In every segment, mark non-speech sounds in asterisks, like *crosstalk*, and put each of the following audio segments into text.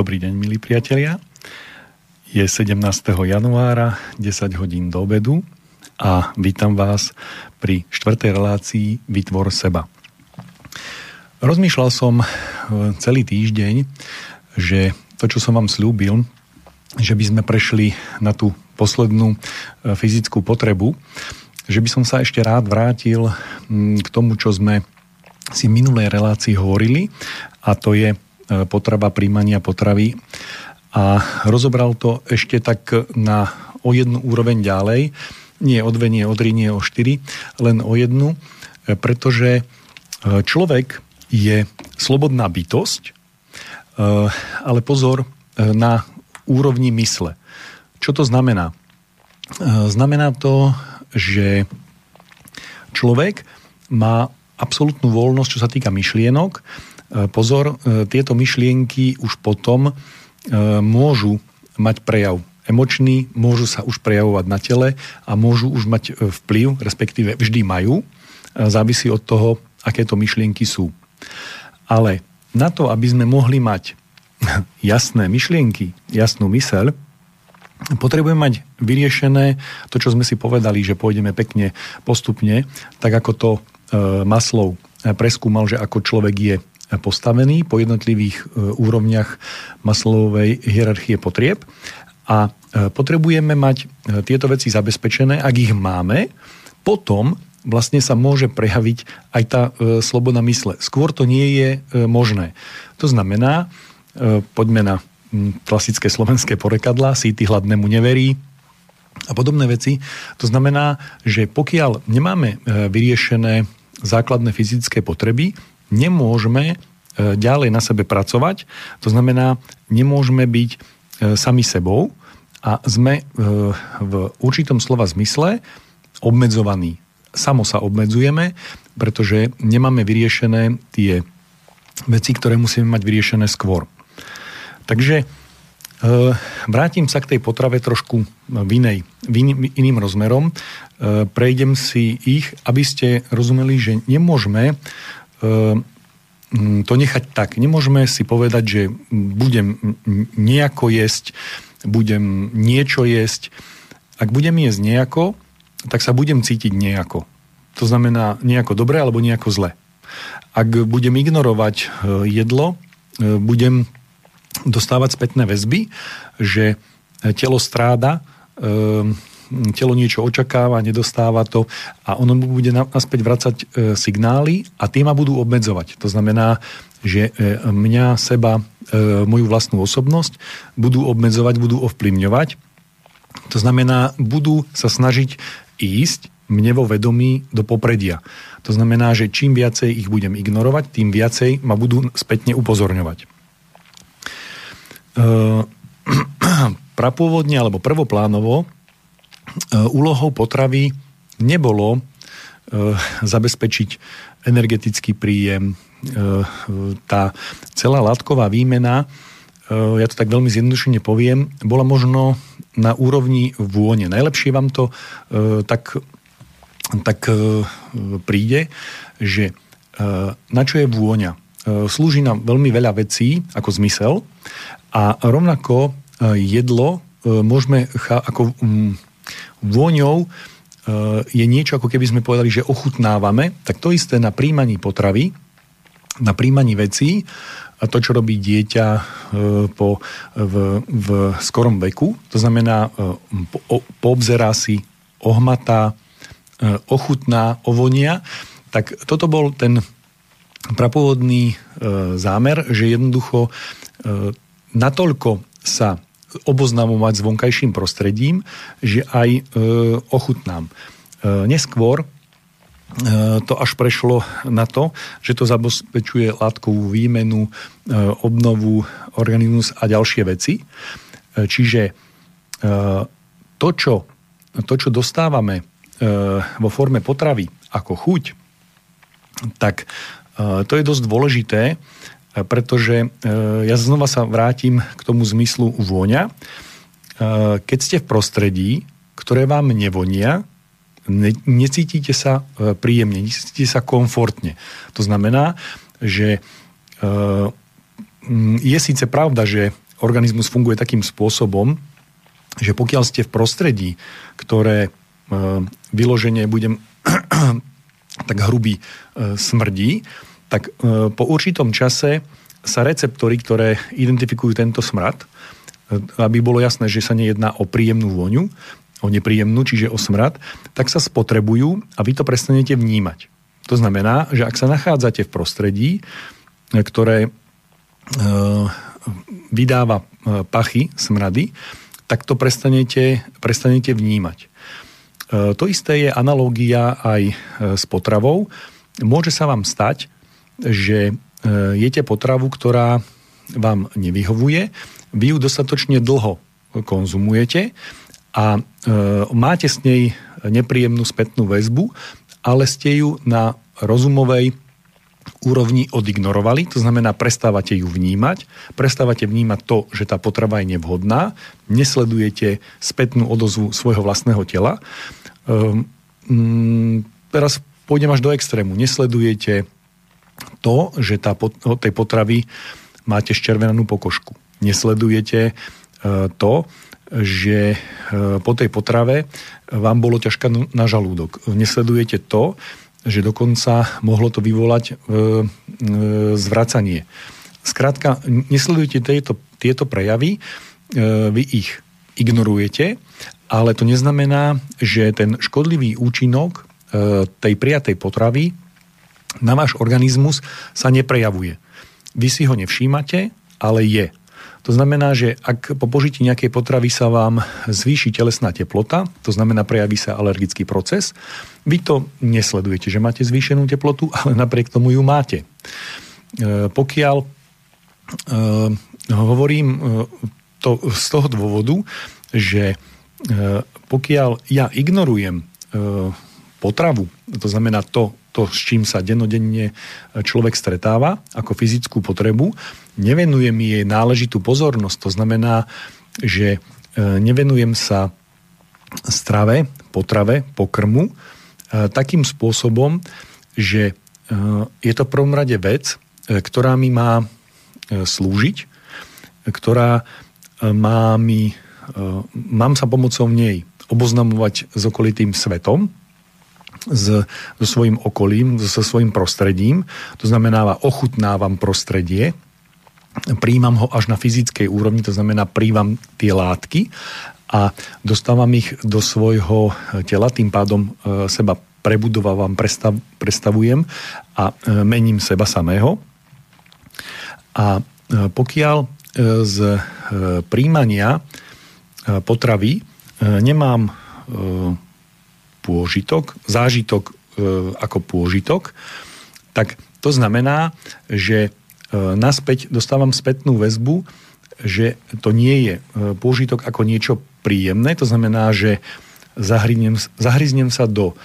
Dobrý deň, milí priatelia. Je 17. januára, 10 hodín do obedu a vítam vás pri štvrtej relácii Vytvor seba. Rozmýšľal som e, celý týždeň, že to, čo som vám slúbil, že by sme prešli na tú poslednú e, fyzickú potrebu, že by som sa ešte rád vrátil k tomu, čo sme si v minulej relácii hovorili a to je potreba príjmania potravy a rozobral to ešte tak na o jednu úroveň ďalej, nie o dve, nie o tri, nie o štyri, len o jednu, e, pretože e, človek je slobodná bytosť, ale pozor na úrovni mysle. Čo to znamená? Znamená to, že človek má absolútnu voľnosť, čo sa týka myšlienok E, pozor, e, tieto myšlienky už potom e, môžu mať prejav emočný, môžu sa už prejavovať na tele a môžu už mať vplyv, respektíve vždy majú, závisí od toho, aké to myšlienky sú. Ale na to, aby sme mohli mať *laughs* jasné myšlienky, jasnú myseľ, potrebujeme mať vyriešené to, čo sme si povedali, že pôjdeme pekne postupne, tak ako to Maslov preskúmal, že ako človek je postavený po jednotlivých e, úrovniach maslovej hierarchie potrieb a e, potrebujeme mať e, tieto veci zabezpečené, ak ich máme, potom vlastne sa môže prejaviť aj tá sloboda mysle. Skôr to nie je možné. To znamená, poďme na klasické slovenské porekadla, síty hladnému neverí, a podobné veci. To znamená, že pokiaľ nemáme vyriešené základné fyzické potreby, nemôžeme e, ďalej na sebe pracovať. To znamená, nemôžeme byť e, sami sebou a sme e, v určitom slova zmysle obmedzovaní. Samo sa obmedzujeme, pretože nemáme vyriešené tie veci, ktoré musíme mať vyriešené skôr. Takže vrátim sa k tej potrave trošku v inej, v iným rozmerom. Prejdem si ich, aby ste rozumeli, že nemôžeme to nechať tak. Nemôžeme si povedať, že budem nejako jesť, budem niečo jesť. Ak budem jesť nejako, tak sa budem cítiť nejako. To znamená nejako dobre alebo nejako zle. Ak budem ignorovať e, jedlo, e, budem dostávať spätné väzby, že telo stráda, ehm, telo niečo očakáva, nedostáva to a ono mu bude naspäť vracať e, signály a tie ma budú obmedzovať. To znamená, že e, mňa, seba, e, moju vlastnú osobnosť budú obmedzovať, budú ovplyvňovať. To znamená, budú sa snažiť ísť mne vo vedomí do popredia. To znamená, že čím viacej ich budem ignorovať, tým viacej ma budú spätne upozorňovať. *clears throat* Prapôvodne alebo prvoplánovo E, úlohou potravy nebolo e, zabezpečiť energetický príjem, e, tá celá látková výmena, ja to tak veľmi zjednodušene poviem, bola možno na úrovni vône. Najlepšie vám to tak, tak príde, že na čo je vôňa. Slúži nám veľmi veľa vecí ako zmysel a rovnako jedlo môžeme ako vôňou e, je niečo, ako keby sme povedali, že ochutnávame, tak to isté na príjmaní potravy, na príjmaní vecí, a to, čo robí dieťa e, po, v, v skorom veku, to znamená, e, po, poobzerá si, ohmatá, ochutná, ovonia, tak toto bol ten prapôvodný zámer, že jednoducho natoľko sa oboznamovať s vonkajším prostredím, že aj e, ochutnám. E, neskôr e, to až prešlo na to, že to zabezpečuje látkovú výmenu, obnovu, organizmus a ďalšie veci. Čiže to, čo, to, čo dostávame vo forme potravy ako chuť, tak to je dosť dôležité, pretože e, ja znova sa vrátim k tomu zmyslu vôňa. E, keď ste v prostredí, ktoré vám nevonia, necítite sa e, príjemne, necítite sa komfortne. To znamená, že je síce pravda, že organizmus funguje takým spôsobom, že pokiaľ ste v prostredí, ktoré e, vyloženie budem *clears throat* tak hrubý e, smrdí, tak e, po určitom čase sa receptory, ktoré identifikujú tento smrad, aby bolo jasné, že sa nejedná o príjemnú vôňu, o nepríjemnú, čiže o smrad, tak sa spotrebujú a vy to prestanete vnímať. To znamená, že ak sa nachádzate v prostredí, ktoré vydáva pachy, smrady, tak to prestanete, prestanete vnímať. E, to isté je analógia aj e, s potravou. Môže sa vám stať, že e, jete potravu, ktorá vám nevyhovuje, vy ju dostatočne dlho konzumujete a máte s nej nepríjemnú spätnú väzbu, ale ste ju na rozumovej úrovni odignorovali, to znamená prestávate ju vnímať, prestávate vnímať to, že tá potrava je nevhodná, nesledujete spätnú odozvu svojho vlastného tela. Um, teraz pôjdem až do extrému. Nesledujete to, že tá, od tej potravy máte ščervenanú pokožku. Nesledujete uh, to, že uh, po tej potrave vám bolo ťažká na žalúdok. Nesledujete to, že dokonca mohlo to vyvolať e, e, zvracanie. Skrátka, nesledujete tieto, tieto prejavy, e, vy ich ignorujete, ale to neznamená, že ten škodlivý účinok e, tej prijatej potravy na váš organizmus sa neprejavuje. Vy si ho nevšímate, ale je. To znamená, že ak po požití nejakej potravy sa vám zvýši telesná teplota, to znamená prejaví sa alergický proces, vy to nesledujete, že máte zvýšenú teplotu, *laughs* ale napriek tomu ju máte. E, pokiaľ e, hovorím e, to z toho dôvodu, že pokiaľ ja ignorujem potravu, to znamená to, to, s čím sa denodenne človek stretáva ako fyzickú potrebu, nevenujem jej náležitú pozornosť. To znamená, že e, nevenujem sa strave, potrave, pokrmu e, takým spôsobom, že e, je to v prvom rade vec, ktorá mi má slúžiť, ktorá má mi, mám sa pomocou nej oboznamovať s okolitým svetom, s, so svojím okolím, so svojím prostredím. To znamená, ochutnávam prostredie, príjmam ho až na fyzickej úrovni, to znamená príjmam tie látky a dostávam ich do svojho tela, tým pádom e, seba prebudovávam, prestav, prestavujem a e, mením seba samého. A pokiaľ z príjmania potravy nemám pôžitok, zážitok ako pôžitok, tak to znamená, že E, naspäť dostávam spätnú väzbu, že to nie je e, pôžitok ako niečo príjemné, to znamená, že zahryznem, zahryznem sa do,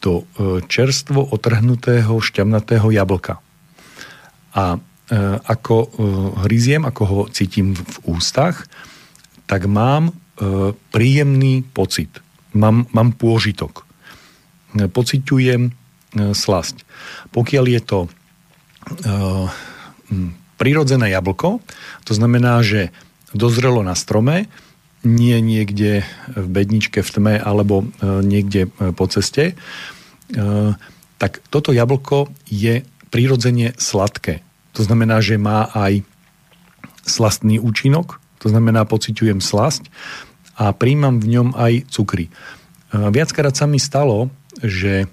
do e, čerstvo otrhnutého šťavnatého jablka. A ako hryziem, ako ho cítim v ústach, tak mám príjemný pocit. Mám, mám pôžitok. Pociťujem slasť. Pokiaľ je to prirodzené jablko, to znamená, že dozrelo na strome, nie niekde v bedničke v tme alebo e, niekde e, po ceste, e, tak toto jablko je prirodzene sladké. To znamená, že má aj slastný účinok, to znamená, pociťujem slasť a príjmam v ňom aj cukry. Viackrát sa mi stalo, že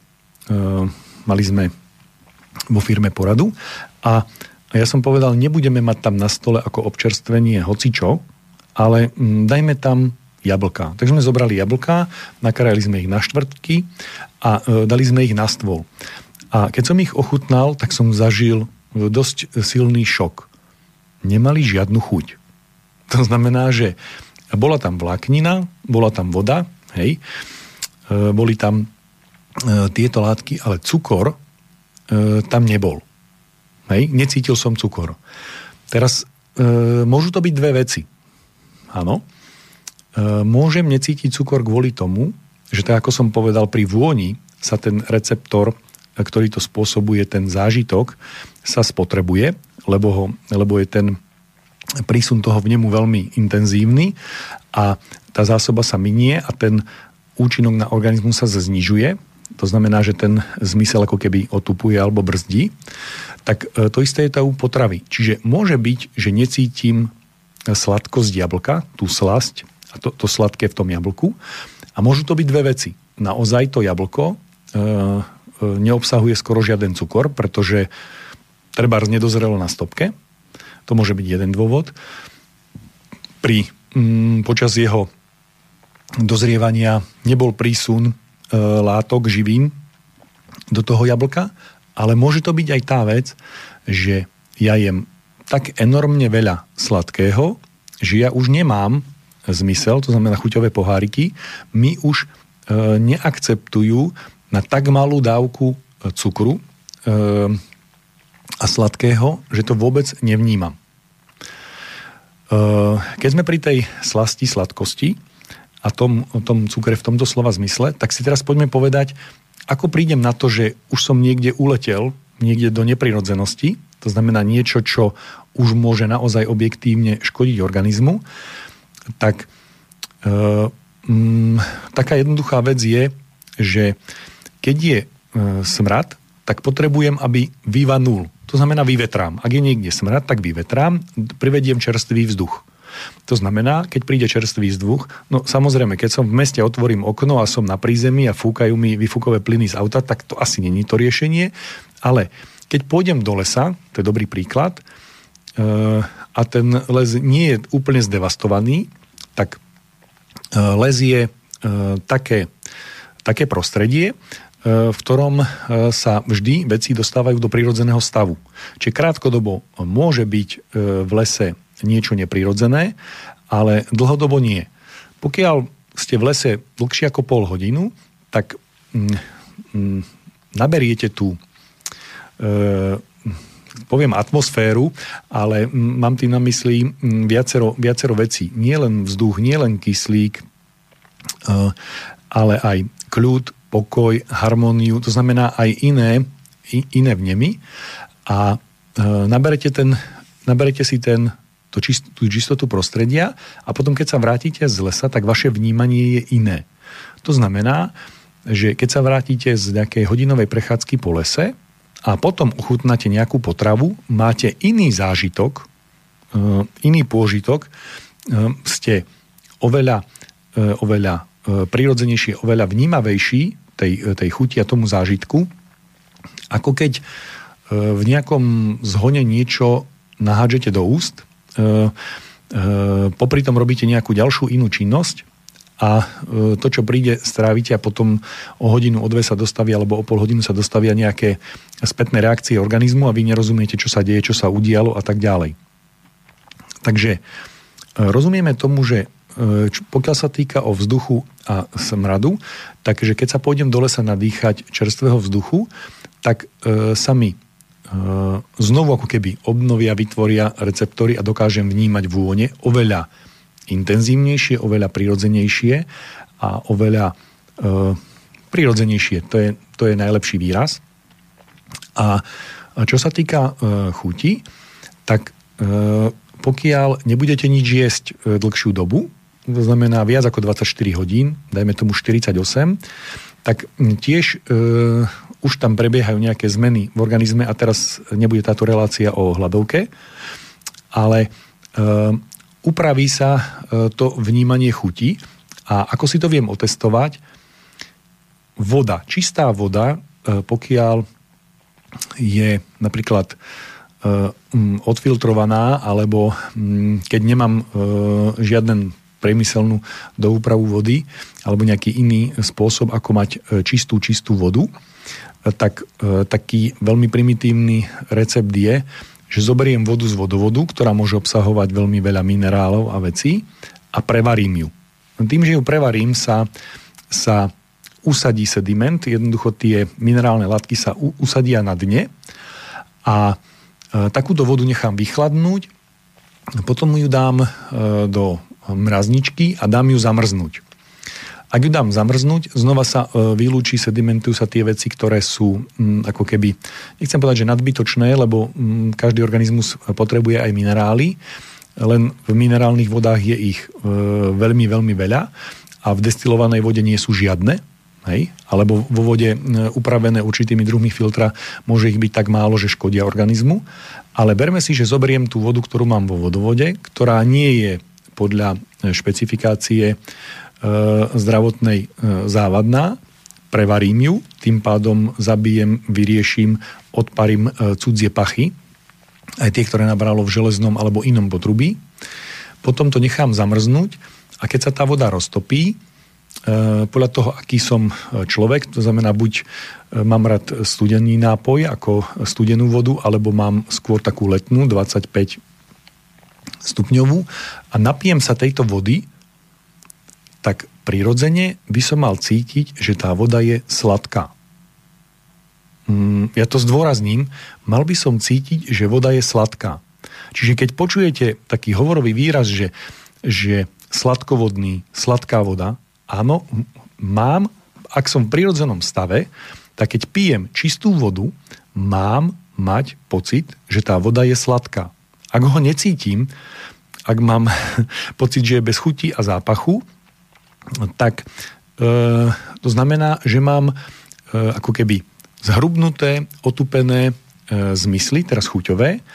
mali sme vo firme poradu a a ja som povedal, nebudeme mať tam na stole ako občerstvenie hocičo, ale mm, dajme tam jablka. Takže sme zobrali jablka, nakarali sme ich na štvrtky a e, dali sme ich na stôl. A keď som ich ochutnal, tak som zažil dosť silný šok. Nemali žiadnu chuť. To znamená, že bola tam vláknina, bola tam voda, hej, e, boli tam e, tieto látky, ale cukor e, tam nebol. Hej, necítil som cukor. Teraz môžu to byť dve veci. Áno. Môžem necítiť cukor kvôli tomu, že tak ako som povedal, pri vôni sa ten receptor, ktorý to spôsobuje, ten zážitok, sa spotrebuje, lebo, ho, lebo je ten prísun toho vnemu veľmi intenzívny a tá zásoba sa minie a ten účinok na organizmus sa znižuje, to znamená, že ten zmysel ako keby otupuje alebo brzdí, tak e, to isté je to u potravy. Čiže môže byť, že necítim sladkosť jablka, tú slasť a to, to sladké v tom jablku a môžu to byť dve veci. Naozaj to jablko e, e, neobsahuje skoro žiaden cukor, pretože treba nedozrelo na stopke, to môže byť jeden dôvod. Pri, mm, počas jeho dozrievania nebol prísun e, látok, živín do toho jablka, ale môže to byť aj tá vec, že ja jem tak enormne veľa sladkého, že ja už nemám zmysel, to znamená chuťové poháriky, mi už e, neakceptujú na tak malú dávku cukru, e, a sladkého, že to vôbec nevnímam. Uh, keď sme pri tej slasti, sladkosti a tom, tom cukre v tomto slova zmysle, tak si teraz poďme povedať, ako prídem na to, že už som niekde uletel, niekde do neprirodzenosti, to znamená niečo, čo už môže naozaj objektívne škodiť organizmu, tak uh, um, taká jednoduchá vec je, že keď je uh, smrad, tak potrebujem, aby vyvanul. To znamená vyvetrám. Ak je niekde smrad, tak vyvetrám, privediem čerstvý vzduch. To znamená, keď príde čerstvý vzduch, no samozrejme, keď som v meste otvorím okno a som na prízemí a fúkajú mi vyfúkové plyny z auta, tak to asi není to riešenie, ale keď pôjdem do lesa, to je dobrý príklad, eh, a ten les nie je úplne zdevastovaný, tak eh, les je eh, také, také prostredie, v ktorom e, sa vždy veci dostávajú do prírodzeného stavu. Čiže krátkodobo môže byť e, v lese niečo neprirodzené, ale dlhodobo nie. Pokiaľ ste v lese dlhšie ako pol hodinu, tak mm, mm, naberiete tú e, poviem atmosféru, ale mám tým na mysli viacero, viacero vecí. Nie len vzduch, nie len kyslík, e, ale aj kľud, pokoj, harmóniu, to znamená aj iné, iné vnemy a e, naberete, ten, naberete si ten, to čist, tú čistotu prostredia a potom, keď sa vrátite z lesa, tak vaše vnímanie je iné. To znamená, že keď sa vrátite z nejakej hodinovej prechádzky po lese a potom uchutnáte nejakú potravu, máte iný zážitok, e, iný pôžitok, e, ste oveľa, oveľa prirodzenejší, oveľa vnímavejší tej, tej chuti a tomu zážitku, ako keď e, v nejakom zhone niečo nahádžete do úst, e, e, popri tom robíte nejakú ďalšiu inú činnosť a to, čo príde, strávite a potom o hodinu, o dve sa dostaví alebo o pol hodinu sa dostavia nejaké spätné reakcie organizmu a vy nerozumiete, čo sa deje, čo sa udialo a tak ďalej. Takže rozumieme tomu, že pokiaľ sa týka o vzduchu a smradu, takže keď sa pôjdem do lesa nadýchať čerstvého vzduchu, tak e, sa mi e, znovu ako keby obnovia, vytvoria receptory a dokážem vnímať vône oveľa intenzívnejšie, oveľa prirodzenejšie a oveľa e, prirodzenejšie. To je, to je najlepší výraz. A čo sa týka e, chuti, tak e, pokiaľ nebudete nič jesť e, dlhšiu dobu, to znamená viac ako 24 hodín, dajme tomu 48, tak tiež e, už tam prebiehajú nejaké zmeny v organizme a teraz nebude táto relácia o hladovke, ale e, upraví sa e, to vnímanie chuti. A ako si to viem otestovať, voda, čistá voda, e, pokiaľ je napríklad e, odfiltrovaná, alebo keď nemám e, žiaden priemyselnú úpravu vody alebo nejaký iný spôsob, ako mať e, čistú, čistú vodu, e, tak e, taký veľmi primitívny recept je, že zoberiem vodu z vodovodu, ktorá môže obsahovať veľmi veľa minerálov a vecí a prevarím ju. Tým, že ju prevarím, sa, sa usadí sediment, jednoducho tie minerálne látky sa usadia na dne a takúto vodu nechám vychladnúť, potom ju dám do mrazničky a dám ju zamrznúť. Ak ju dám zamrznúť, znova sa e, vylúči, sedimentujú sa tie veci, ktoré sú mm, ako keby, nechcem povedať, že nadbytočné, lebo mm, každý organizmus potrebuje aj minerály, len v minerálnych vodách je ich e, veľmi, veľmi veľa a v destilovanej vode nie sú žiadne, hej? alebo vo vode e, upravené určitými druhmi filtra môže ich byť tak málo, že škodia organizmu. Ale berme si, že zoberiem tú vodu, ktorú mám vo vodovode, ktorá nie je podľa špecifikácie e, zdravotnej e, závadná, prevarím ju, tým pádom zabijem, vyrieším, odparím e, cudzie pachy, aj tie, ktoré nabralo v železnom alebo inom potrubí. Potom to nechám zamrznúť a keď sa tá voda roztopí, e, podľa toho, aký som e, človek, to znamená, buď mám rád studený nápoj ako studenú vodu, alebo mám skôr takú letnú, 25 stupňovú a napijem sa tejto vody, tak prirodzene by som mal cítiť, že tá voda je sladká. Mm, ja to zdôrazním, mal by som cítiť, že voda je sladká. Čiže keď počujete taký hovorový výraz, že, že sladkovodný, sladká voda, áno, mám, ak som v prirodzenom stave, tak keď pijem čistú vodu, mám mať pocit, že tá voda je sladká. Ak ho necítim, ak mám *laughs* pocit, že je bez chuti a zápachu, tak e, to znamená, že mám e, ako keby zhrubnuté, otupené e, zmysly, teraz chuťové,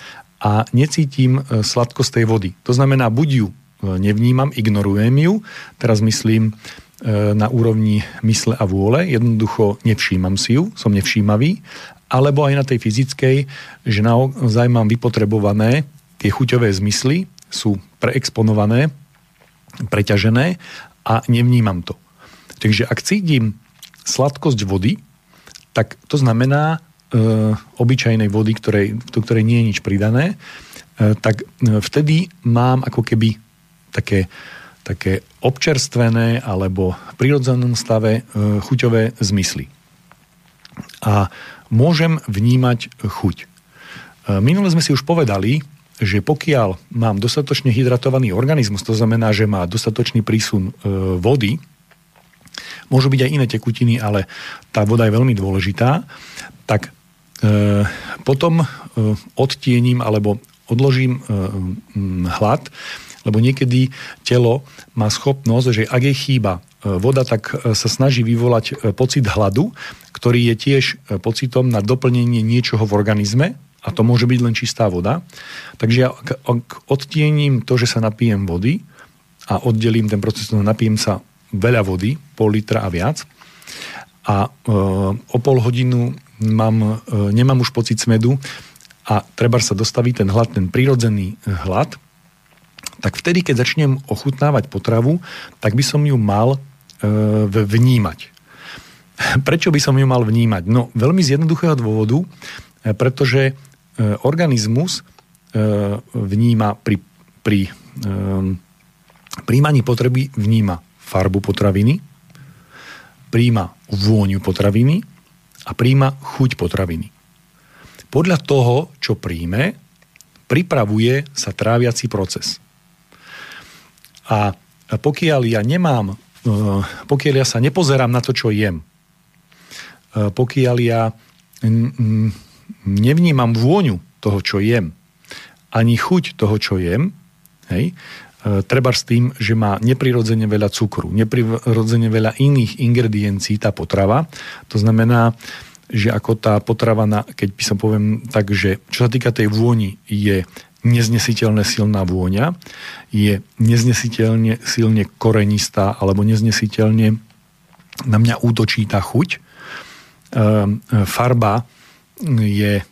a necítim e, sladkosť tej vody. To znamená, buď ju e, nevnímam, ignorujem ju, teraz myslím e, na úrovni mysle a vôle, jednoducho nevšímam si ju, som nevšímavý, alebo aj na tej fyzickej, že naozaj mám vypotrebované tie chuťové zmysly, sú preexponované, preťažené a nevnímam to. Takže ak cítim sladkosť vody, tak to znamená e, obyčajnej vody, ktorej, do ktorej nie je nič pridané, e, tak e, vtedy mám ako keby také, také občerstvené alebo v prirodzenom stave e, chuťové zmysly. A môžem vnímať chuť. E, minule sme si už povedali, že pokiaľ mám dostatočne hydratovaný organizmus, to znamená, že má dostatočný prísun e, vody, môžu byť aj iné tekutiny, ale tá voda je veľmi dôležitá, tak e, potom e, odtiením alebo odložím hlad, lebo niekedy telo má schopnosť, že ak je chýba voda, tak sa snaží vyvolať pocit hladu, ktorý je tiež pocitom na doplnenie niečoho v organizme, a to môže byť len čistá voda. Takže ja odtiením to, že sa napijem vody a oddelím ten proces, no napijem sa veľa vody, pol litra a viac a e, o pol hodinu mám, e, nemám už pocit smedu a treba sa dostaví ten hlad, ten prirodzený hlad, tak vtedy, keď začnem ochutnávať potravu, tak by som ju mal e, vnímať. *laughs* Prečo by som ju mal vnímať? No, veľmi z jednoduchého dôvodu, e, pretože E, organizmus e, vníma pri, pri e, príjmaní potreby vníma farbu potraviny, príjma vôňu potraviny a príjma chuť potraviny. Podľa toho, čo príjme, pripravuje sa tráviaci proces. A pokiaľ ja nemám, pokiaľ ja sa nepozerám na to, čo jem, pokiaľ ja nevnímam vôňu toho, čo jem, ani chuť toho, čo jem, hej, e, treba s tým, že má neprirodzene veľa cukru, neprirodzene veľa iných ingrediencií tá potrava. To znamená, že ako tá potrava, na, keď by som poviem tak, že čo sa týka tej vôni, je neznesiteľne silná vôňa, je neznesiteľne silne korenistá alebo neznesiteľne na mňa útočí tá chuť. E, farba je e,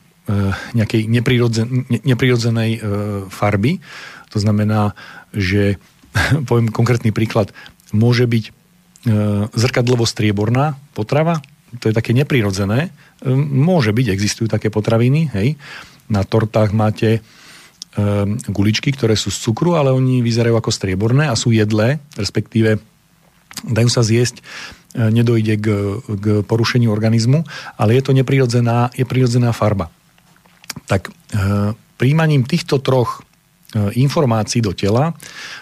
nejakej neprirodzen, neprirodzenej e, farby. To znamená, že *laughs* poviem konkrétny príklad, môže byť e, zrkadlovo-strieborná potrava, to je také neprirodzené. Môže byť, existujú také potraviny, hej. Na tortách máte guličky, ktoré sú z cukru, ale oni vyzerajú ako strieborné a sú jedlé, respektíve dajú sa zjesť E, nedojde k, k porušeniu organizmu, ale je to neprirodzená, je prirodzená farba. Tak e, príjmaním týchto troch e, informácií do tela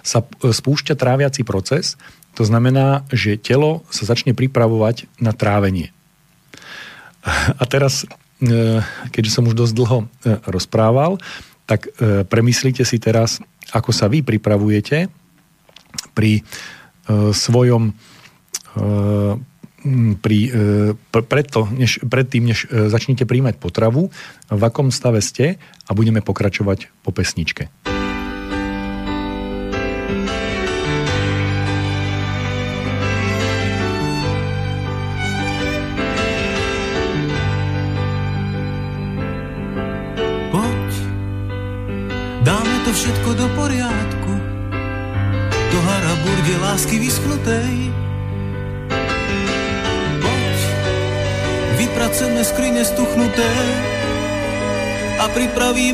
sa spúšťa tráviaci proces, to znamená, že telo sa začne pripravovať na trávenie. A teraz, keďže som už dosť dlho rozprával, tak premyslite si teraz ako sa vy pripravujete pri svojom pri, preto, než, predtým, než začnete príjmať potravu, v akom stave ste a budeme pokračovať po pesničke.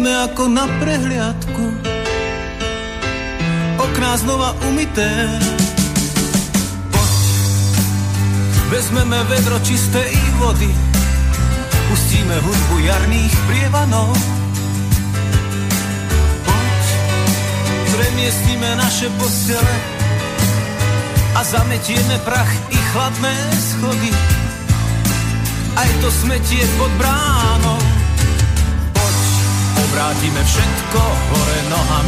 Pripravíme ako na prehliadku Okná znova umité Poď, vezmeme vedro čistej vody Pustíme hudbu jarných prievanov premiestnime naše postele a zametieme prach i chladné schody. Aj to smetie pod bránou. Poď, obrátime všetko hore nohami,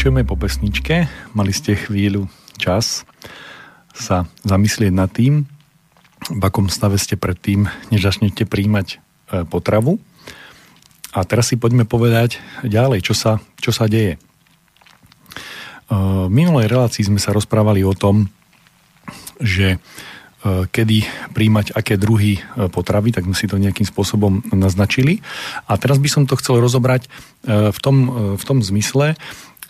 Pokračujeme po pesničke. Mali ste chvíľu čas sa zamyslieť nad tým, v akom stave ste predtým, než začnete príjmať e, potravu. A teraz si poďme povedať ďalej, čo sa, čo sa deje. E, v minulej relácii sme sa rozprávali o tom, že e, kedy príjmať aké druhy potravy, tak sme si to nejakým spôsobom naznačili. A teraz by som to chcel rozobrať v tom, v tom zmysle,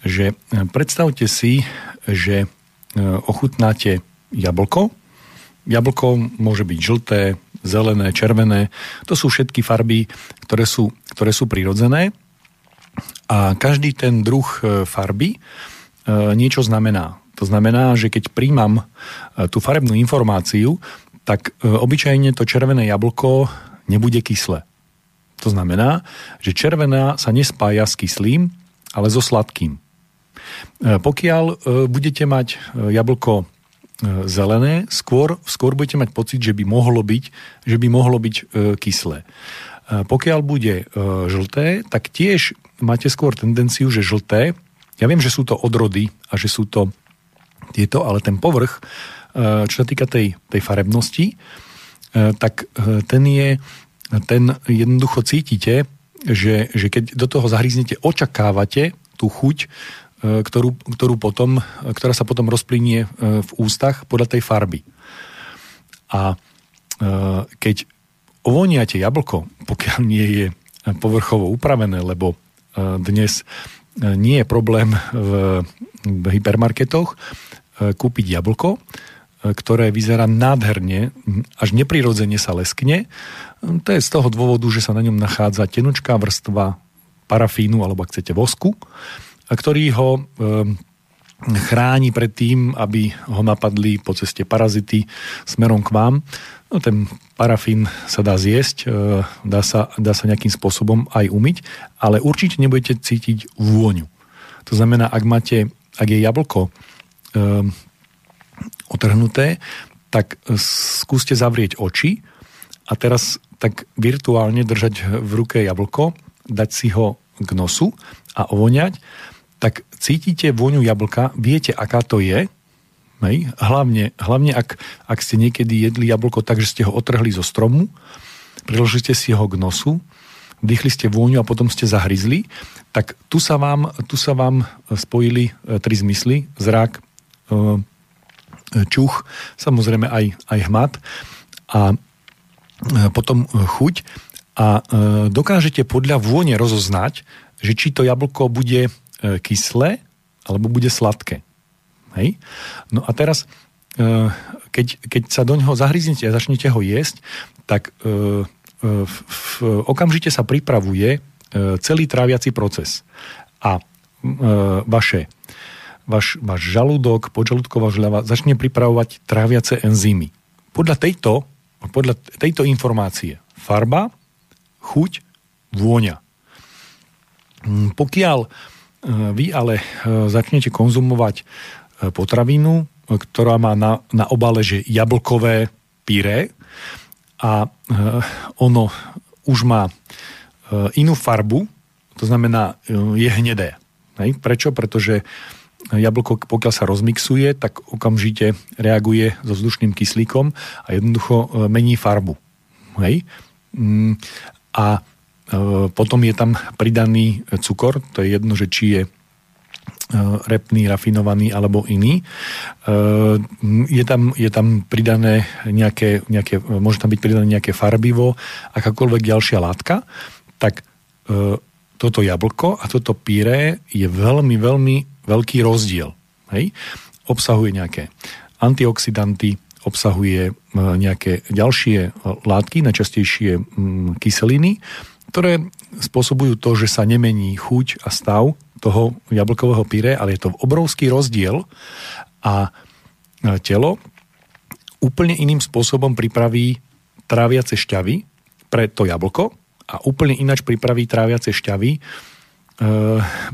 že e, predstavte si, že e, ochutnáte jablko. Jablko môže byť žlté, zelené, červené. To sú všetky farby, ktoré sú, ktoré sú prirodzené. A každý ten druh e, farby niečo znamená. To znamená, že keď príjmam tú farebnú informáciu, tak obyčajne to červené jablko nebude kyslé. To znamená, že červená sa nespája s kyslým, ale so sladkým. E, pokiaľ e, budete mať e, jablko zelené, skôr, skôr budete mať pocit, že by mohlo byť, že by mohlo byť kyslé. Pokiaľ bude žlté, tak tiež máte skôr tendenciu, že žlté, ja viem, že sú to odrody a že sú to tieto, ale ten povrch, čo sa týka tej, tej farebnosti, tak ten je, ten jednoducho cítite, že, že keď do toho zahríznete, očakávate tú chuť, ktorú, ktorú potom, ktorá sa potom rozplynie v ústach podľa tej farby. A keď ovoniate jablko, pokiaľ nie je povrchovo upravené, lebo dnes nie je problém v, v hypermarketoch kúpiť jablko, ktoré vyzerá nádherne, až neprirodzene sa leskne. To je z toho dôvodu, že sa na ňom nachádza tenučká vrstva parafínu alebo ak chcete vosku, ktorý ho chráni pred tým, aby ho napadli po ceste parazity smerom k vám. No, ten parafín sa dá zjesť, dá sa, dá sa nejakým spôsobom aj umyť, ale určite nebudete cítiť vôňu. To znamená, ak máte, ak je jablko otrhnuté, tak skúste zavrieť oči a teraz tak virtuálne držať v ruke jablko, dať si ho k nosu a ovoňať, tak cítite vôňu jablka, viete, aká to je, Hej. Hlavne, hlavne ak, ak ste niekedy jedli jablko tak, že ste ho otrhli zo stromu, priložíte si ho k nosu, vdychli ste vôňu a potom ste zahryzli, tak tu sa vám, tu sa vám spojili e, tri zmysly, zrak, e, čuch, samozrejme aj, aj hmat a e, potom chuť. A dokážete podľa vône rozoznať, že či to jablko bude kyslé alebo bude sladké. Hej? No a teraz, keď, keď sa do neho zahryznete a začnete ho jesť, tak v, v, okamžite sa pripravuje celý tráviaci proces. A vaše váš, váš žalúdok, podžalúdková žľava začne pripravovať tráviace enzymy. Podľa tejto, podľa tejto informácie farba, chuť, vôňa. Mm, pokiaľ e, vy ale e, začnete konzumovať e, potravinu, ktorá má na, na obale, že jablkové pyré a ono už má inú farbu, to znamená je hnedé. Prečo? Pretože jablko, pokiaľ sa rozmixuje, tak okamžite reaguje so vzdušným kyslíkom a jednoducho mení farbu. Hej? Mm, a potom je tam pridaný cukor, to je jedno, že či je e, repný, rafinovaný alebo iný. Je tam, je tam pridané nejaké, nejaké, môže tam byť pridané nejaké farbivo, akákoľvek ďalšia látka, tak toto jablko a toto pyré je veľmi, veľmi veľký rozdiel. Hej? Obsahuje nejaké antioxidanty, obsahuje nejaké ďalšie látky, najčastejšie kyseliny, ktoré spôsobujú to, že sa nemení chuť a stav toho jablkového pyré, ale je to obrovský rozdiel a telo úplne iným spôsobom pripraví tráviace šťavy pre to jablko a úplne ináč pripraví tráviace šťavy e,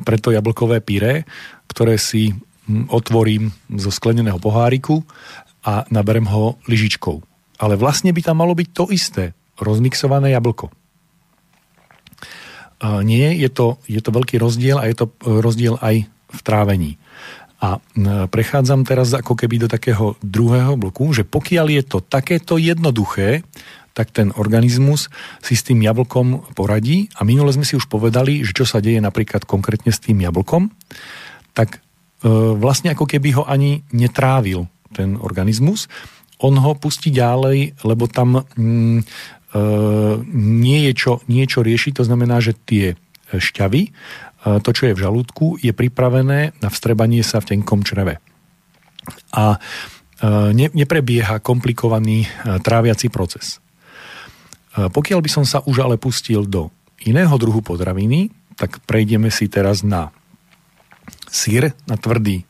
pre to jablkové pyré, ktoré si hm, otvorím zo skleneného poháriku a naberem ho lyžičkou. Ale vlastne by tam malo byť to isté, rozmixované jablko. Nie, je to, je to veľký rozdiel a je to e, rozdiel aj v trávení. A prechádzam teraz ako keby do takého druhého bloku, že pokiaľ je to takéto jednoduché, tak ten organizmus si s tým jablkom poradí. A minule sme si už povedali, že čo sa deje napríklad konkrétne s tým jablkom, tak e, vlastne ako keby ho ani netrávil ten organizmus. On ho pustí ďalej, lebo tam mm, nie, je čo, nie je čo riešiť, to znamená, že tie šťavy, e, to, čo je v žalúdku, je pripravené na vstrebanie sa v tenkom čreve. A e, ne, neprebieha komplikovaný e, tráviaci proces. Pokiaľ by som sa už ale pustil do iného druhu potraviny, tak prejdeme si teraz na sír, na tvrdý e,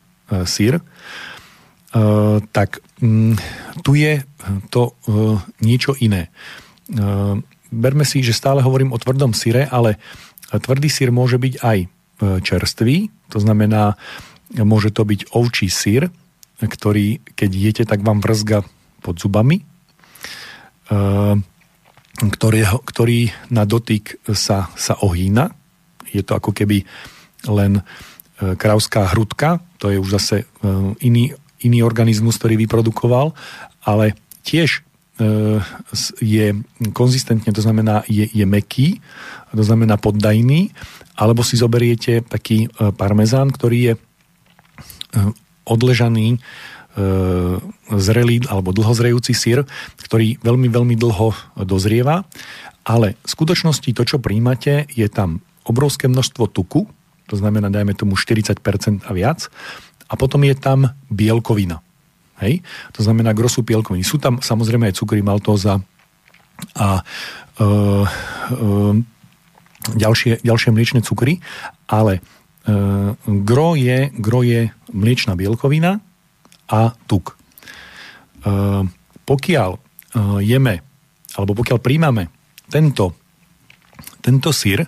sír. E, tak mm, tu je to e, niečo iné. Berme si, že stále hovorím o tvrdom síre, ale tvrdý sír môže byť aj čerstvý, to znamená, môže to byť ovčí sír, ktorý, keď jete, tak vám vrzga pod zubami ktorý, ktorý na dotyk sa, sa ohýna. Je to ako keby len e, kravská hrudka, to je už zase e, iný, iný organizmus, ktorý vyprodukoval, ale tiež je konzistentne, to znamená je, je meký, to znamená poddajný, alebo si zoberiete taký parmezán, ktorý je odležaný zrelý alebo dlhozrejúci sír, ktorý veľmi, veľmi dlho dozrieva, ale v skutočnosti to, čo príjmate, je tam obrovské množstvo tuku, to znamená, dajme tomu 40% a viac, a potom je tam bielkovina. Hej? To znamená grosu bielkoviny. Sú tam samozrejme aj cukry, maltóza a e, e, ďalšie, ďalšie mliečne cukry, ale e, gro, je, gro je mliečna bielkovina a tuk. E, pokiaľ e, jeme, alebo pokiaľ príjmame tento, tento syr,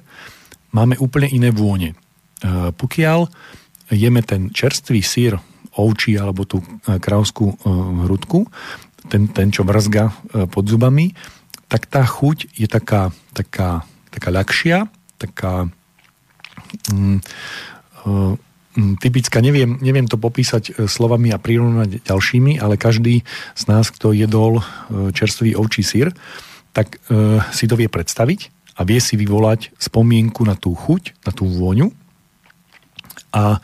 máme úplne iné vône. E, pokiaľ jeme ten čerstvý sír ovčí alebo tú e, krávskú e, hrudku, ten, ten čo mrzga e, pod zubami, tak tá chuť je taká, taká, taká ľahšia, taká mm, mm, typická, neviem, neviem to popísať slovami a prirovnať ďalšími, ale každý z nás, kto jedol čerstvý ovčí sír, tak e, si to vie predstaviť a vie si vyvolať spomienku na tú chuť, na tú vôňu. A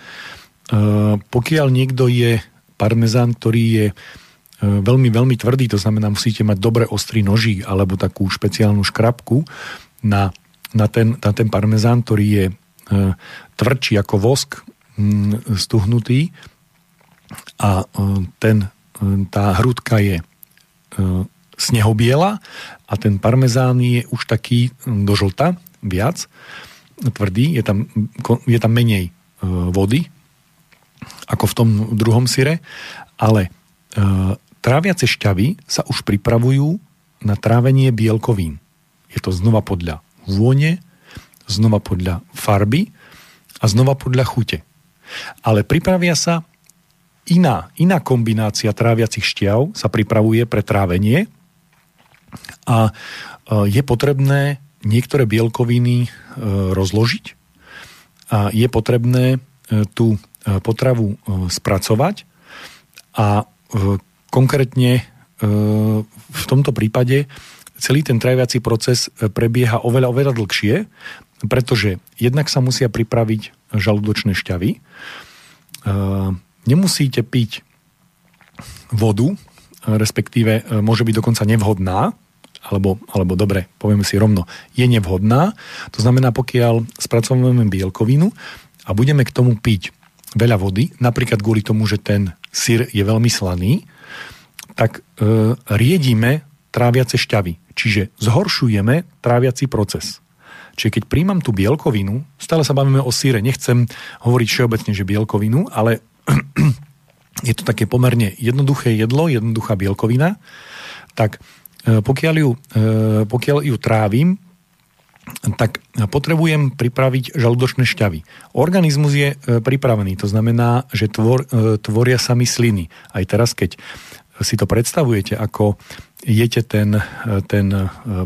pokiaľ niekto je parmezán, ktorý je e, veľmi, veľmi tvrdý, to znamená, musíte mať dobre ostrý nožík alebo takú špeciálnu škrabku na, na, ten, na ten parmezán, ktorý je e, tvrdší ako vosk, stuhnutý. A ten, tá hrudka je snehobiela a ten parmezán je už taký do žlta viac, tvrdý, je tam, je tam menej vody, ako v tom druhom syre, ale e, tráviace šťavy sa už pripravujú na trávenie bielkovín. Je to znova podľa vône, znova podľa farby a znova podľa chute. Ale pripravia sa iná, iná kombinácia tráviacich šťav sa pripravuje pre trávenie a e, je potrebné niektoré bielkoviny e, rozložiť a je potrebné tú E, potravu e, spracovať a e, konkrétne v tomto prípade celý ten traviací proces prebieha oveľa, oveľa dlhšie, pretože jednak sa musia pripraviť žalúdočné šťavy, nemusíte piť vodu, respektíve môže byť dokonca nevhodná, alebo, alebo dobre, povieme si rovno, je nevhodná. To znamená, pokiaľ spracovujeme bielkovinu a budeme k tomu piť veľa vody, napríklad kvôli tomu, že ten syr je veľmi slaný, tak e, riedíme tráviace šťavy. Čiže zhoršujeme tráviaci proces. Čiže keď príjmam tú bielkovinu, stále sa bavíme o síre, nechcem hovoriť všeobecne, že bielkovinu, ale *clears throat* je to také pomerne jednoduché jedlo, jednoduchá bielkovina, tak e, pokiaľ ju, e, pokiaľ ju trávim, tak potrebujem pripraviť žalúdočné šťavy. Organizmus je e, pripravený, to znamená, že tvor, e, tvoria sa mi sliny. Aj teraz, keď si to predstavujete, ako jete ten, e, ten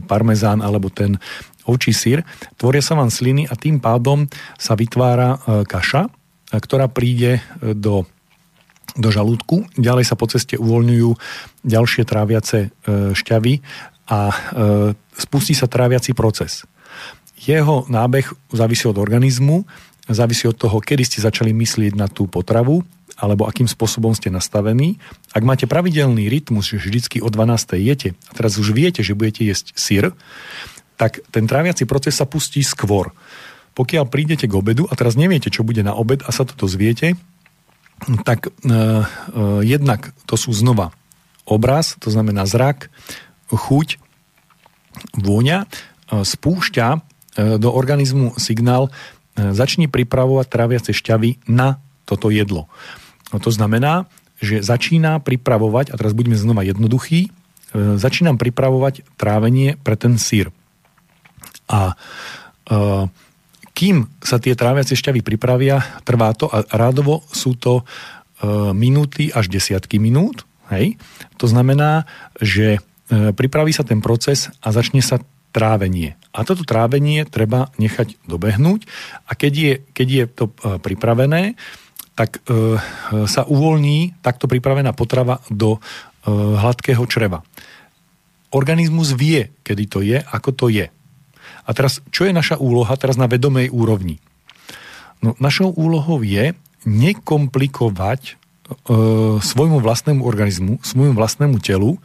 parmezán alebo ten ovčí sír, tvoria sa vám sliny a tým pádom sa vytvára kaša, ktorá príde do, do žalúdku. Ďalej sa po ceste uvoľňujú ďalšie tráviace šťavy a spustí sa tráviaci proces. Jeho nábeh závisí od organizmu, závisí od toho, kedy ste začali myslieť na tú potravu, alebo akým spôsobom ste nastavení. Ak máte pravidelný rytmus, že vždycky o 12. jete, a teraz už viete, že budete jesť syr, tak ten tráviaci proces sa pustí skôr. Pokiaľ prídete k obedu a teraz neviete, čo bude na obed a sa to dozviete, tak e, e, jednak to sú znova obraz, to znamená zrak, chuť, vôňa, e, spúšťa do organizmu signál, e, začni pripravovať tráviace šťavy na toto jedlo. No to znamená, že začína pripravovať, a teraz budeme znova jednoduchý, e, začínam pripravovať trávenie pre ten sír. A kým sa tie tráviace šťavy pripravia, trvá to a rádovo sú to minúty až desiatky minút. Hej? To znamená, že pripraví sa ten proces a začne sa trávenie. A toto trávenie treba nechať dobehnúť a keď je, keď je to e, pripravené, tak e, sa uvoľní takto pripravená potrava do e, hladkého čreva. organizmus vie, kedy to je, ako to je. A teraz, čo je naša úloha teraz na vedomej úrovni? No, našou úlohou je nekomplikovať e, svojmu vlastnému organizmu, svojmu vlastnému telu